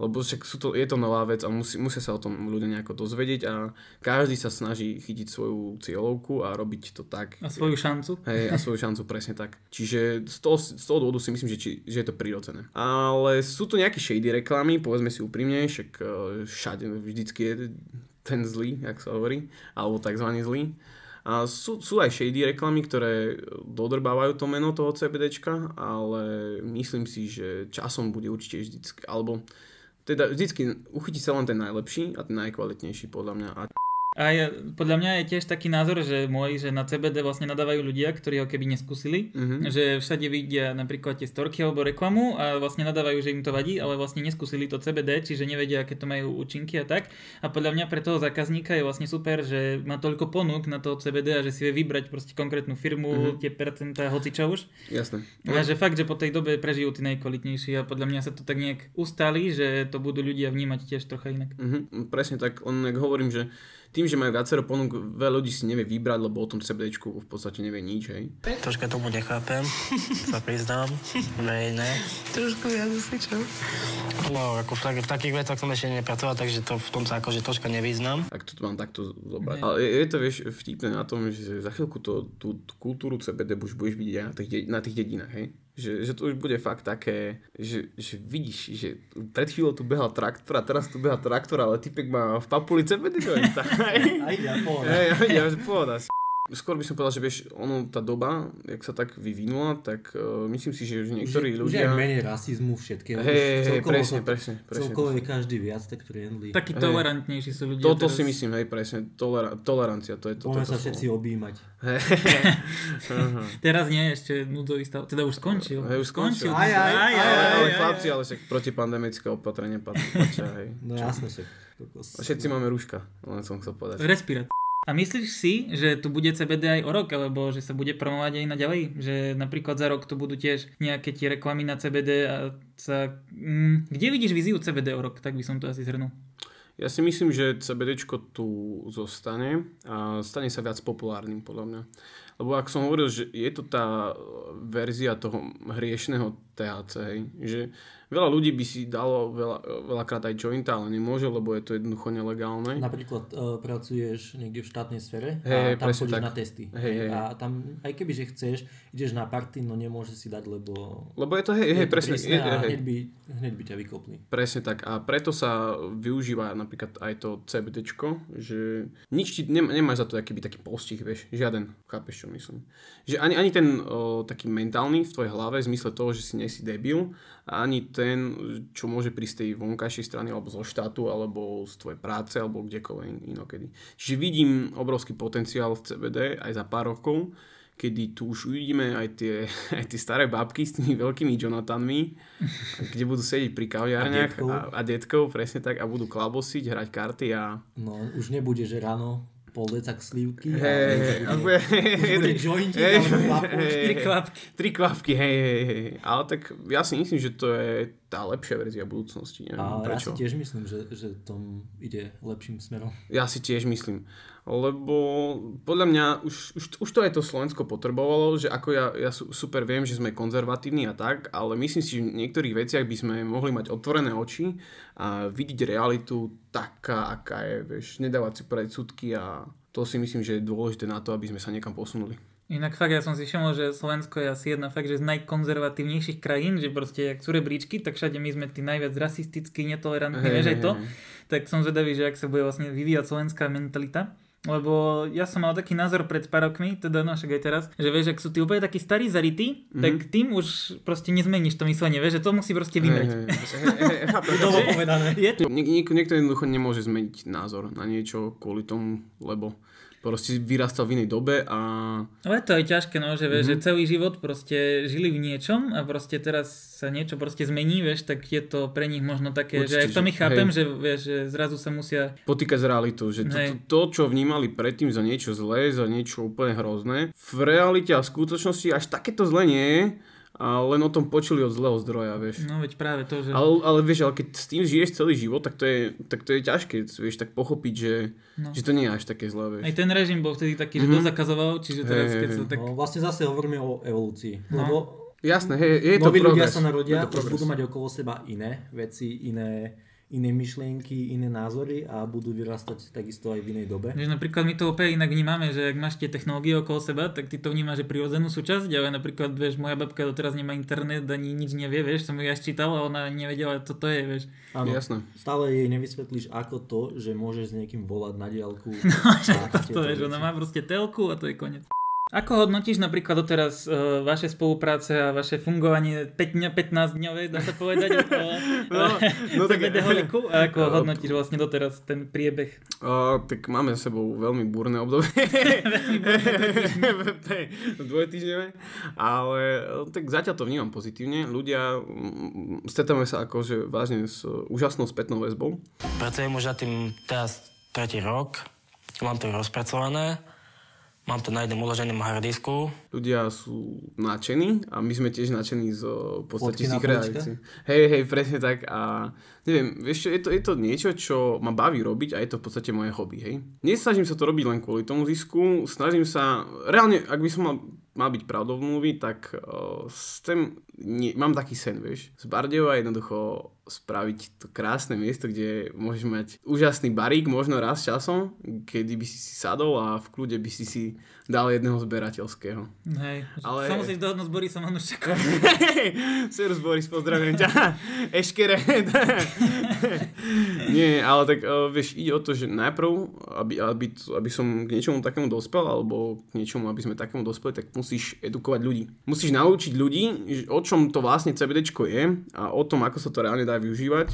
Lebo však sú to, je to nová vec a musí, musia sa o tom ľudia nejako dozvedieť a každý sa snaží chytiť svoju cieľovku a robiť to tak. A svoju šancu? Hej, a svoju šancu presne tak. Čiže z toho, z toho dôvodu si myslím, že, či, že je to prirodzené. Ale sú to nejaké shady reklamy, povedzme si úprimne, však eh, všade vždycky je ten zlý, jak sa hovorí, alebo takzvaný zlý. A sú, sú aj shady reklamy, ktoré dodrbávajú to meno toho CBDčka, ale myslím si, že časom bude určite vždycky, alebo teda vždycky uchytí sa len ten najlepší a ten najkvalitnejší podľa mňa. A A ja, podľa mňa je tiež taký názor, že môj, že na CBD vlastne nadávajú ľudia, ktorí ho keby neskúsili, Mhm. že všade vidia napríklad tie storky alebo reklamu a vlastne nadávajú, že im to vadí, ale vlastne neskúsili to CBD, čiže nevedia, aké to majú účinky a tak. A podľa mňa pre toho zákazníka je vlastne super, že má toľko ponúk na to CBD a že si vie vybrať proste konkrétnu firmu, Mhm. tie percentá, hoci čo už. jasné. A že fakt, že po tej dobe prežijú tí najkvalitnejší a podľa mňa sa to tak nejak ustali, že to budú ľudia vnímať tiež trocha inak. Mhm, presne tak, len jak hovorím, že tým, že majú viacero ponúk, veľa ľudí si nevie vybrať, lebo o tom CBDčku v podstate nevie nič, hej. Troška tomu nechápem, sa priznám. Nej, ne. Trošku viac asi čo? No, ako v, tak, v takých veciach som ešte nepracoval, takže to v tom sa akože troška nevyznám. Tak to mám takto zobrať. Ale je, je to, vieš, vtipné na tom, že za chvíľku to, tú, tú kultúru CBD už budeš vidieť aj na tých, de- na tých dedinách, hej? Že, že to už bude fakt také, že, že vidíš, že pred chvíľou tu behal traktor a teraz tu beha traktor, ale typek má v papuli CBD. Aj ja, pohoda. Ja, ja, pohoda. Skôr by som povedal, že vieš, ono, tá doba, jak sa tak vyvinula, tak uh, myslím si, že už niektorí Už je ľudia... aj menej rasizmu všetkého. Hej, hej, presne, to- presne, presne. Celkovo je každý viac tak friendly. Takí Hej. tolerantnejší sú ľudia. Toto teraz. si myslím, hej, presne, tolera- tolerancia, to je to. Poďme sa slovo. všetci objímať. Aha. Teraz nie, ešte núdzový stav. Teda už skončil. Hej, už skončil. Aj, aj, aj, ale, aj, ale chlapci, ale však protipandemické opatrenia pat- platia, hej. No jasne však. Všetci máme rúška, len som chcel povedať. Respirát. A myslíš si, že tu bude CBD aj o rok, alebo že sa bude promovať aj naďalej? Že napríklad za rok tu budú tiež nejaké tie reklamy na CBD a sa... Mm, kde vidíš víziu CBD o rok? Tak by som to asi zhrnul. Ja si myslím, že CBDčko tu zostane a stane sa viac populárnym podľa mňa. Lebo ak som hovoril, že je to tá verzia toho hriešného THC, hej, že veľa ľudí by si dalo veľa, veľakrát aj jointa, ale nemôže, lebo je to jednoducho nelegálne. Napríklad uh, pracuješ niekde v štátnej sfere Hej, a tam chodíš tak. na testy. Hej, hej. A tam, aj keby, že chceš, ideš na party, no nemôžeš si dať, lebo Lebo je to, hej, hej, presne, je, hej, hneď by, hneď by ťa vykopli. Presne tak a preto sa využíva napríklad aj to CBDčko, že nič ti, nem, nemáš za to akýby taký postih, vieš, žiaden, chápeš čo myslím. Že ani, ani ten o, taký mentálny v tvojej hlave, v zmysle toho, že si nesi debil, a ani ten, čo môže prísť z tej vonkajšej strany, alebo zo štátu, alebo z tvojej práce, alebo kdekoľvek in- inokedy. Čiže vidím obrovský potenciál v CBD aj za pár rokov, kedy tu už uvidíme aj tie, aj tie staré babky s tými veľkými Jonathanmi, kde budú sedieť pri kaviarniach A detkov. a, a detkov, presne tak, a budú klabosiť, hrať karty a... No, už nebude, že ráno pol decak slivky a Hej, hej, bude, hej, hej, Tri kvapky. Tri kvapky, hej, hej, hej. Ale tak ja si myslím, že to je tá lepšia verzia budúcnosti. Neviem, A ja prečo. si tiež myslím, že, že tom ide lepším smerom. Ja si tiež myslím. Lebo podľa mňa už, už, už to aj to Slovensko potrebovalo, že ako ja, ja su- super viem, že sme konzervatívni a tak, ale myslím si, že v niektorých veciach by sme mohli mať otvorené oči a vidieť realitu taká, aká je, vieš, nedávať si predsudky a to si myslím, že je dôležité na to, aby sme sa niekam posunuli. Inak fakt ja som si všimol, že Slovensko je asi jedna fakt, že z najkonzervatívnejších krajín, že proste jak sú rebríčky, tak všade my sme tí najviac rasistickí, netolerantní, Hej, vieš aj to. hej. Tak som zvedavý, že ak sa bude vlastne vyvíjať slovenská mentalita. Lebo ja som mal taký názor pred pár rokmi, teda no však aj teraz, že vieš, ak sú tí úplne takí starí zarytí, Mhm. tak tým už proste nezmeníš to myslenie, vieš, že to musí proste vymrieť. Bolo povedané. Niekto jednoducho nemôže zmeniť názor na niečo kvôli tomu, lebo proste vyrastal v inej dobe a Ale to je ťažké, no, že, vieš, Mhm. že celý život proste žili v niečom a proste teraz sa niečo proste zmení, vieš, tak je to pre nich možno také, Určite, že aj v tom ich chápem, hej. že, vieš, že zrazu sa musia potýkať s realitou, že to, to, to, čo vnímali predtým za niečo zlé, za niečo úplne hrozné, v realite a v skutočnosti až takéto zlé nie je, a len o tom počuli od zlého zdroja, vieš. No veď práve to, že... Ale, ale vieš, ale keď s tým žiješ celý život, tak to je, tak to je ťažké, vieš, tak pochopiť, že, No. že to nie je až také zlé, Aj vieš. ten režim bol vtedy taký, že Mhm. dosť zakazoval, čiže teraz Hej, keď sa tak... No, vlastne zase hovoríme o evolúcii. No. Lebo Jasné, hej, je to noví ľudia progres. sa narodia, už progres. budú mať okolo seba iné veci, iné, iné myšlienky, iné názory a budú vyrastať takisto aj v inej dobe. Vieš, napríklad my to úplne inak vnímame, že ak máš tie technológie okolo seba, tak ty to vnímaš, že prirodzenú súčasť, ale napríklad, vieš, moja babka doteraz nemá internet, ani nič nevie, vieš, som ju ja čítal a ona nevedela, čo to je, vieš. Áno, Jasné. stále jej nevysvetlíš, ako to, že môžeš s niekým volať na diálku. No, že to, tieto vieš, ona má proste telku a to je koniec. Ako hodnotíš napríklad doteraz uh, vaše spolupráce a vaše fungovanie 5 15 dňové, dá sa povedať, okolo No, no tak- holiku? Ako Uh, hodnotíš vlastne doteraz ten priebeh? Uh, tak máme za sebou veľmi burné obdobie. Dvojtýždňové. Ale uh, tak zatiaľ to vnímam pozitívne. Ľudia, mm, stretávame sa akože vážne s úžasnou spätnou väzbou. Pracujem už za tým teraz tretí rok. Mám to rozpracované. Mám to na jednom uloženom hardisku. Ľudia sú nadšení a my sme tiež nadšení z v podstate z polička? reakcií. Hej, hej, presne tak a neviem, vieš čo, je to, je to niečo, čo ma baví robiť a je to v podstate moje hobby, hej. Nesnažím sa to robiť len kvôli tomu zisku, snažím sa, reálne, ak by som mal, mal byť pravdovmluvý, tak uh, chcem, nie, mám taký sen, vieš, z Bardejova jednoducho spraviť to krásne miesto, kde môžeš mať úžasný barík, možno raz časom, kedy by si si sadol a v kľude by si si dal jedného zberateľského. Hej, Ale- ale... sa musíš dohodnúť s Borisom Hanuščakom. Serus Boris, pozdravujem ťa. Eškere. Nie, ale tak uh, vieš, ide o to, že najprv, aby, aby, aby som k niečomu takému dospel, alebo k niečomu, aby sme takému dospeli, tak musíš edukovať ľudí. Musíš naučiť ľudí, o čom to vlastne CBDčko je a o tom, ako sa to reálne dá využívať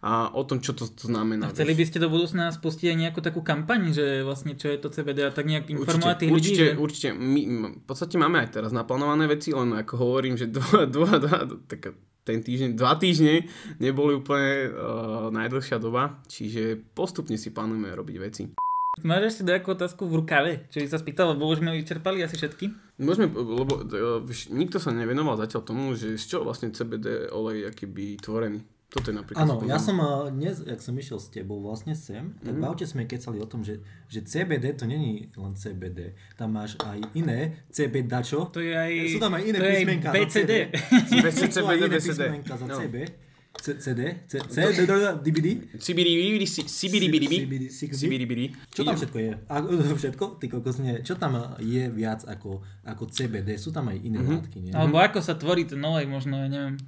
a o tom, čo to, to znamená. A chceli by ste do budúcna spustiť aj nejakú takú kampaň, že vlastne čo je to CBD a tak nejak informovať tých ľudí, určite, že... určite. My, v podstate máme aj teraz naplánované veci, len ako hovorím, že dva, dva, dva, tak ten týždeň, dva týždne neboli úplne uh, najdlhšia doba, čiže postupne si plánujeme robiť veci. Máš ešte nejakú otázku v rukave? Čo by sa spýtal, lebo už sme vyčerpali asi všetky. Môžeme, lebo uh, nikto sa nevenoval zatiaľ tomu, že z čoho vlastne CBD olej je akýby tvorený. Toto je napríklad... Áno, ja som eh, dnes, jak som išiel s tebou vlastne sem, tak v aute sme kecali o tom, že, že CBD to není len CBD. Tam máš aj iné CBD dačo. To je aj... Sú tam aj iné to písmenka za BCD. Bez Sú aj CBD, iné CD. písmenka za. CB. CD, C- C- DVD. Sibiri. Sibiri, biri. Čo tam všetko je? A, všetko? Ty kokos nie. Čo tam je viac ako, ako CBD? Sú tam aj iné Mhm. látky, nie? Alebo ako sa tvorí ten olej, možno, ja neviem.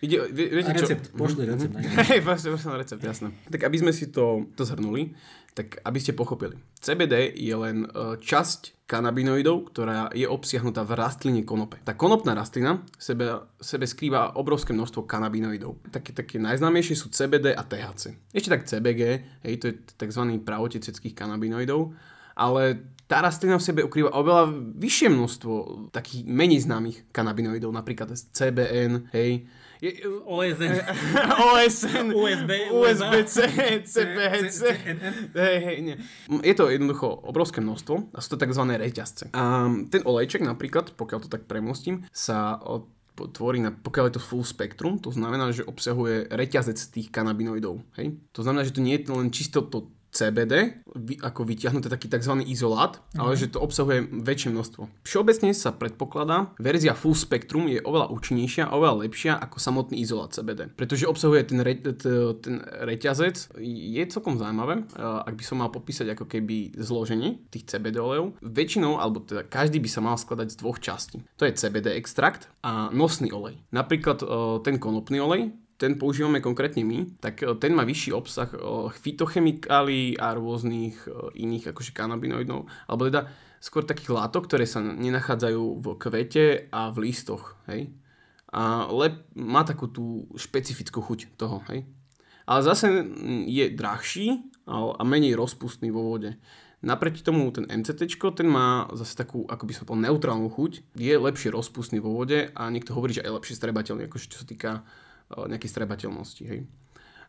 Ide, vie, viete A čo? recept, pošli recept. Hej, vlastne pošlem recept, jasné. Tak aby sme si to, to zhrnuli, tak aby ste pochopili. CBD je len e, časť kanabinoidov, ktorá je obsiahnutá v rastline konope. Tá konopná rastlina sebe, sebe skrýva obrovské množstvo kanabinoidov. Také, také najznámejšie sú CBD a THC. Ešte tak CBG, hej, to je tzv. pravotececkých kanabinoidov, ale tá rastlina v sebe ukrýva oveľa vyššie množstvo takých menej známych kanabinoidov, napríklad CBN, hej, je, OSN. OSN, USB, USB-C, nie. Je to jednoducho obrovské množstvo a sú to tzv. reťazce. A ten olejček napríklad, pokiaľ to tak premostím, sa o, po- tvorí na, pokiaľ je to full spektrum, to znamená, že obsahuje reťazec tých kanabinoidov. Hej? To znamená, že to nie je len čisto to CBD, ako vyťahnuté taký tzv. izolát, ale že to obsahuje väčšie množstvo. Všeobecne sa predpokladá, verzia full spektrum je oveľa účinnejšia a oveľa lepšia ako samotný izolát CBD, pretože obsahuje ten, re, ten reťazec, je celkom zaujímavé, ak by som mal popísať ako keby zloženie tých CBD olejov. Väčšinou, alebo teda každý by sa mal skladať z dvoch častí. To je CBD extrakt a nosný olej. Napríklad ten konopný olej, ten používame konkrétne my, tak e, ten má vyšší obsah e, fytochemikálií a rôznych e, iných akože kanabinoidov, alebo teda skôr takých látok, ktoré sa nenachádzajú v kvete a v listoch, hej. A lep, má takú tú špecifickú chuť toho, hej. Ale zase je drahší a menej rozpustný vo vode. Naproti tomu ten MCT, ten má zase takú, ako by som povedal, neutrálnu chuť, je lepšie rozpustný vo vode a niekto hovorí, že aj lepšie strebateľný, akože čo sa týka nejakej strebateľnosti. Hej.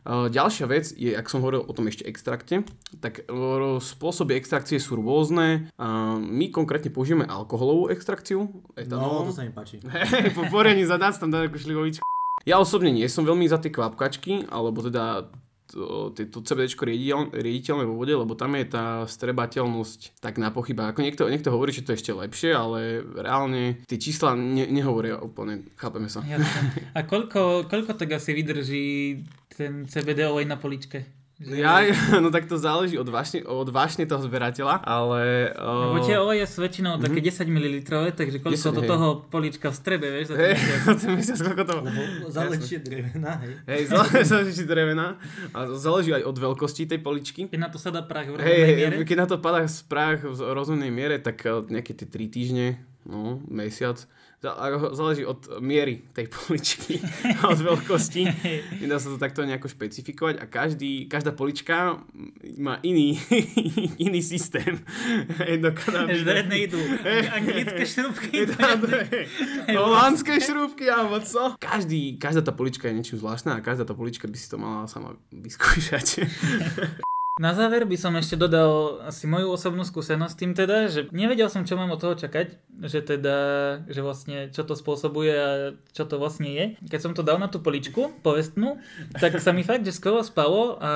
Uh, ďalšia vec je, ak som hovoril o tom ešte extrakte, tak uh, spôsoby extrakcie sú rôzne. My konkrétne použijeme alkoholovú extrakciu. No, etanol. to sa mi páči. Hej, po poriadne zadať tam dať takú šlivovičku. Ja osobne nie som veľmi za tie kvapkačky, alebo teda to, CBDčko riediteľ, riediteľné vo vode, lebo tam je tá strebateľnosť tak na pochyba. Ako niekto, niekto hovorí, že to je ešte lepšie, ale reálne tie čísla ne, nehovoria úplne, chápeme sa. Jasne. A koľko, koľko tak asi vydrží ten CBD olej na poličke? Že- Ja, no tak to záleží od vášne, od vášne toho zberateľa, ale... Lebo Uh, tie oleje sú väčšinou také 10 ml, takže koľko 10, do hej. toho polička vstrebe, vieš, za mesiac. ten mesiac, koľko to... Lebo záleží drevená, hej. Hej, záleží, drevená a záleží aj od veľkosti tej poličky. Keď na to sa dá prach v rovnej hej, miere. keď na to padá sprách v rozumnej miere, tak eh, nejaké tie 3 týždne, no, mesiac, záleží od miery tej poličky a od veľkosti. Nedá sa to takto nejako špecifikovať a každý, každá polička má iný, iný systém. Do jednej idú anglické šrubky. Holandské šrúbky alebo co? Každý, každá tá polička je niečím zvláštna a každá tá polička by si to mala sama vyskúšať. Na záver by som ešte dodal asi moju osobnú skúsenosť tým teda, že nevedel som, čo mám od toho čakať, že teda, že vlastne čo to spôsobuje a čo to vlastne je. Keď som to dal na tú poličku, povestnú, tak sa mi fakt, že skoro spalo a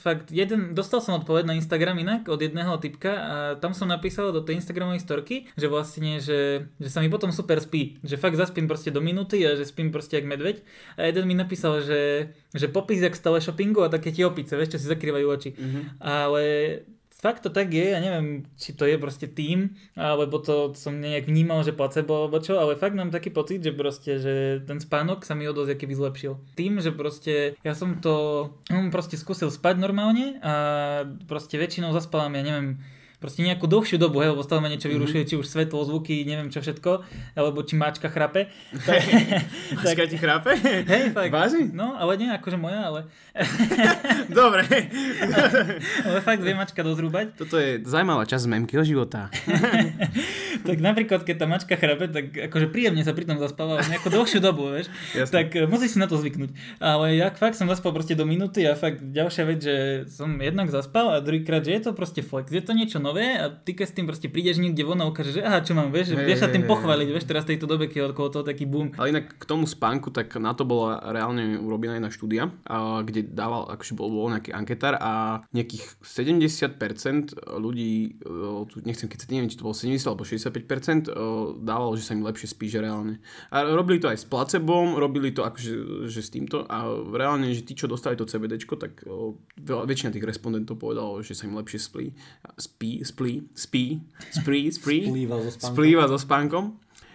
fakt jeden, dostal som odpoveď na Instagram inak od jedného typka a tam som napísal do tej Instagramovej storky, že vlastne, že, že sa mi potom super spí, že fakt zaspím proste do minúty a že spím proste jak medveď a jeden mi napísal, že, že popis jak z teleshoppingu a také tie opice, vieš, čo si zakrývajú oči. Ale fakt to tak je, ja neviem, či to je proste tým, alebo to som nejak vnímal, že placebo alebo čo, ale fakt mám taký pocit, že proste, že ten spánok sa mi o dosť keby zlepšil. Tým, že proste ja som to hm, proste skúsil spať normálne a proste väčšinou zaspávam, ja neviem, proste nejakú dlhšiu dobu, hej, lebo stále ma niečo vyrušuje, či už svetlo, zvuky, neviem čo všetko, alebo či máčka chrape. Tak, Mačka ti chrápe? hej, fakt. Vážne? No, ale nie akože moja, ale, Dobre. ale fakt vie mačka dozrúbať. Toto je zaujímavá časť memkyho života. tak napríklad, keď tá mačka chrape, tak akože príjemne sa pri tom zaspáva nejakú dlhšiu dobu, vieš. Jasne. Tak e, musíš si na to zvyknúť. Ale ja fakt som zaspal proste do minúty a fakt ďalšia vec, že som jednak zaspal a druhýkrát, že je to proste flex, je to niečo nové a ty keď s tým proste prídeš niekde von a ukážeš, že aha, čo mám, vieš, Hej, vieš sa tým pochváliť, vieš, teraz v tejto dobe, keď je okolo toho taký boom. Ale inak k tomu spánku, tak na to bola reálne urobená jedna štúdia, kde dával, akože bol, bol nejaký anketár a nejakých 70% ľudí, e, tu nechcem keď neviem, či to bolo 70 alebo 65%, e, dávalo, že sa im lepšie spí, že reálne. A robili to aj s placebom, robili to akože že s týmto a reálne, že tí, čo dostali to CBDčko, tak e, väčšina tých respondentov povedalo, že sa im lepšie splí. Spí, splí, spí, sprí, sprí, Splýva so spánkom. splýva so spánkom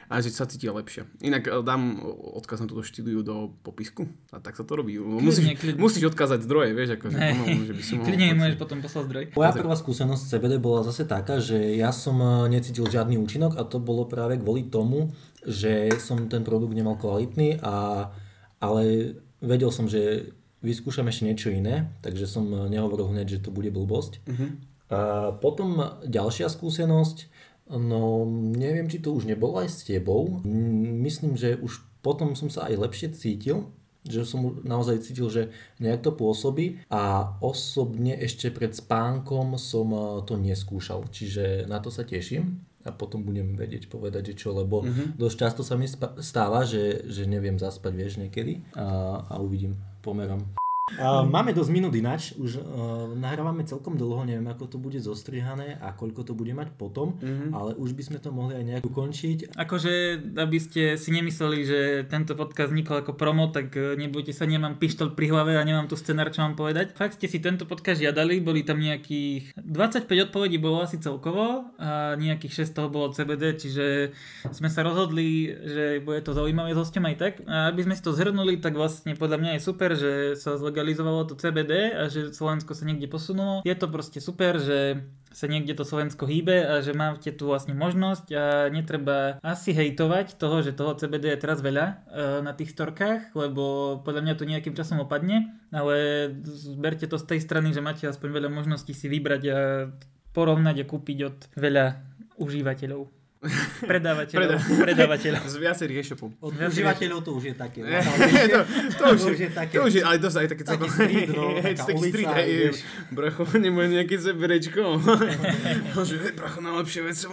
a že sa cítia lepšie. Inak e, dám odkaz na túto štúdiu do popisku a tak sa to robí. Musíš, kľudne. musíš odkázať zdroje, vieš, akože pomohol, že by si mohol. Kľudne mi môžeš potom poslať zdroj. Moja prvá skúsenosť z CBD bola zase taká, že ja som eh, necítil žiadny účinok a to bolo práve kvôli tomu, že som ten produkt nemal kvalitný, a, ale vedel som, že vyskúšam ešte niečo iné, takže som eh, nehovoril hneď, že to bude blbosť. A potom ďalšia skúsenosť, no neviem, či to už nebolo aj s tebou. Myslím, že už potom som sa aj lepšie cítil, že som naozaj cítil, že nejak to pôsobí a osobne ešte pred spánkom som eh, to neskúšal, čiže na to sa teším a potom budem vedieť povedať, že čo, lebo mm-hmm. dosť často sa mi stáva, že, že neviem zaspať, vieš, niekedy a, a uvidím, pomerom. Uh, máme dosť minút ináč, už uh, nahrávame celkom dlho, neviem ako to bude zostrihané a koľko to bude mať potom, mm-hmm. ale už by sme to mohli aj nejak ukončiť. Akože, aby ste si nemysleli, že tento podcast vznikol ako promo, tak e, nebojte sa, nemám pištol pri hlave a nemám tu scenár, čo mám povedať. Fakt ste si tento podcast žiadali, boli tam nejakých 25 odpovedí bolo asi celkovo a nejakých 6 toho bolo CBD, čiže sme sa rozhodli, že bude to zaujímavé s hostom aj tak. A aby sme si to zhrnuli, tak vlastne podľa mňa je super, že sa zlegalizovalo to CBD a že Slovensko sa niekde posunulo. Je to proste super, že sa niekde to Slovensko hýbe a že máte tu vlastne možnosť a netreba asi hejtovať toho, že toho CBD je teraz veľa e, na tých storkách, lebo podľa mňa to nejakým časom opadne, ale zberte to z tej strany, že máte aspoň veľa možností si vybrať a porovnať a kúpiť od veľa užívateľov. Predávateľov. Preda- Predávateľov. Z viacerých e-shopov. Od užívateľov to už je také. to, to, už, To už je, také- to už je, ale dosť aj také taký street, no, taký ulica, street, hej, bracho, nemá nejaké zeberečko. že, hej, bracho, najlepšie veci.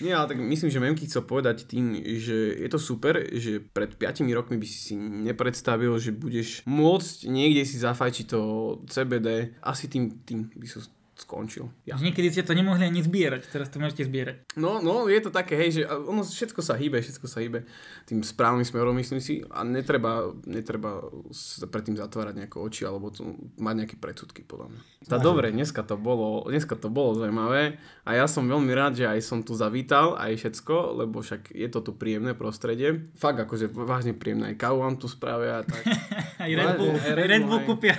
Nie, ale tak myslím, že Memky chcel povedať tým, že je to super, že pred 5 rokmi by si si nepredstavil, že budeš môcť niekde si zafajčiť to CBD. Asi tým, tým by som skončil. Ja. Niekedy ste to nemohli ani zbierať, teraz to môžete zbierať. No, no, je to také, hej, že ono všetko sa hýbe, všetko sa hýbe tým správnym smerom, myslím si, a netreba, netreba sa predtým zatvárať nejako oči, alebo to, mať nejaké predsudky, podľa mňa. Tá dobre, dneska to bolo, dneska to bolo zaujímavé a ja som veľmi rád, že aj som tu zavítal, aj všetko, lebo však je to tu príjemné prostredie. Fakt akože vážne príjemné, aj kávu vám tu spravia a tak. Aj Red Bull, Aj Red, Red Bull kúpia.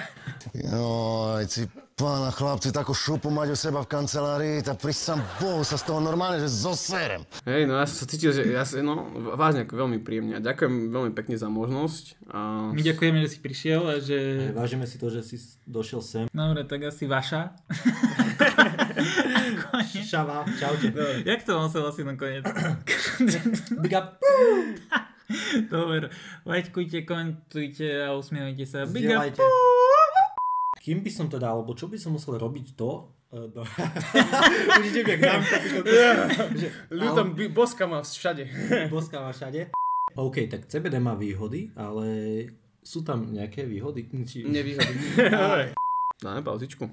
Joj, si pána chlapci, takú šupu mať u seba v kancelárii, tak pri sám Bohu sa z toho normálne, že zoserem. Hej, no ja som sa cítil, že ja sa, no, vážne ako veľmi príjemne ďakujem veľmi pekne za možnosť. A... My ďakujeme, že si prišiel a že... Vážime si to, že si došiel sem. Dobre, tak asi vaša. Šava, čaute. Jak to musel asi nakoniec? Big up. Dobre, lajkujte, komentujte a usmievajte sa. Big up. Kým by som teda, alebo čo by som musel robiť to, eh, no. Už idem jak nám že Ľutom, boska ma všade. boska má všade. OK, tak CBD má výhody, ale sú tam nejaké výhody? Či... Nevýhody. Dáme pauzičku.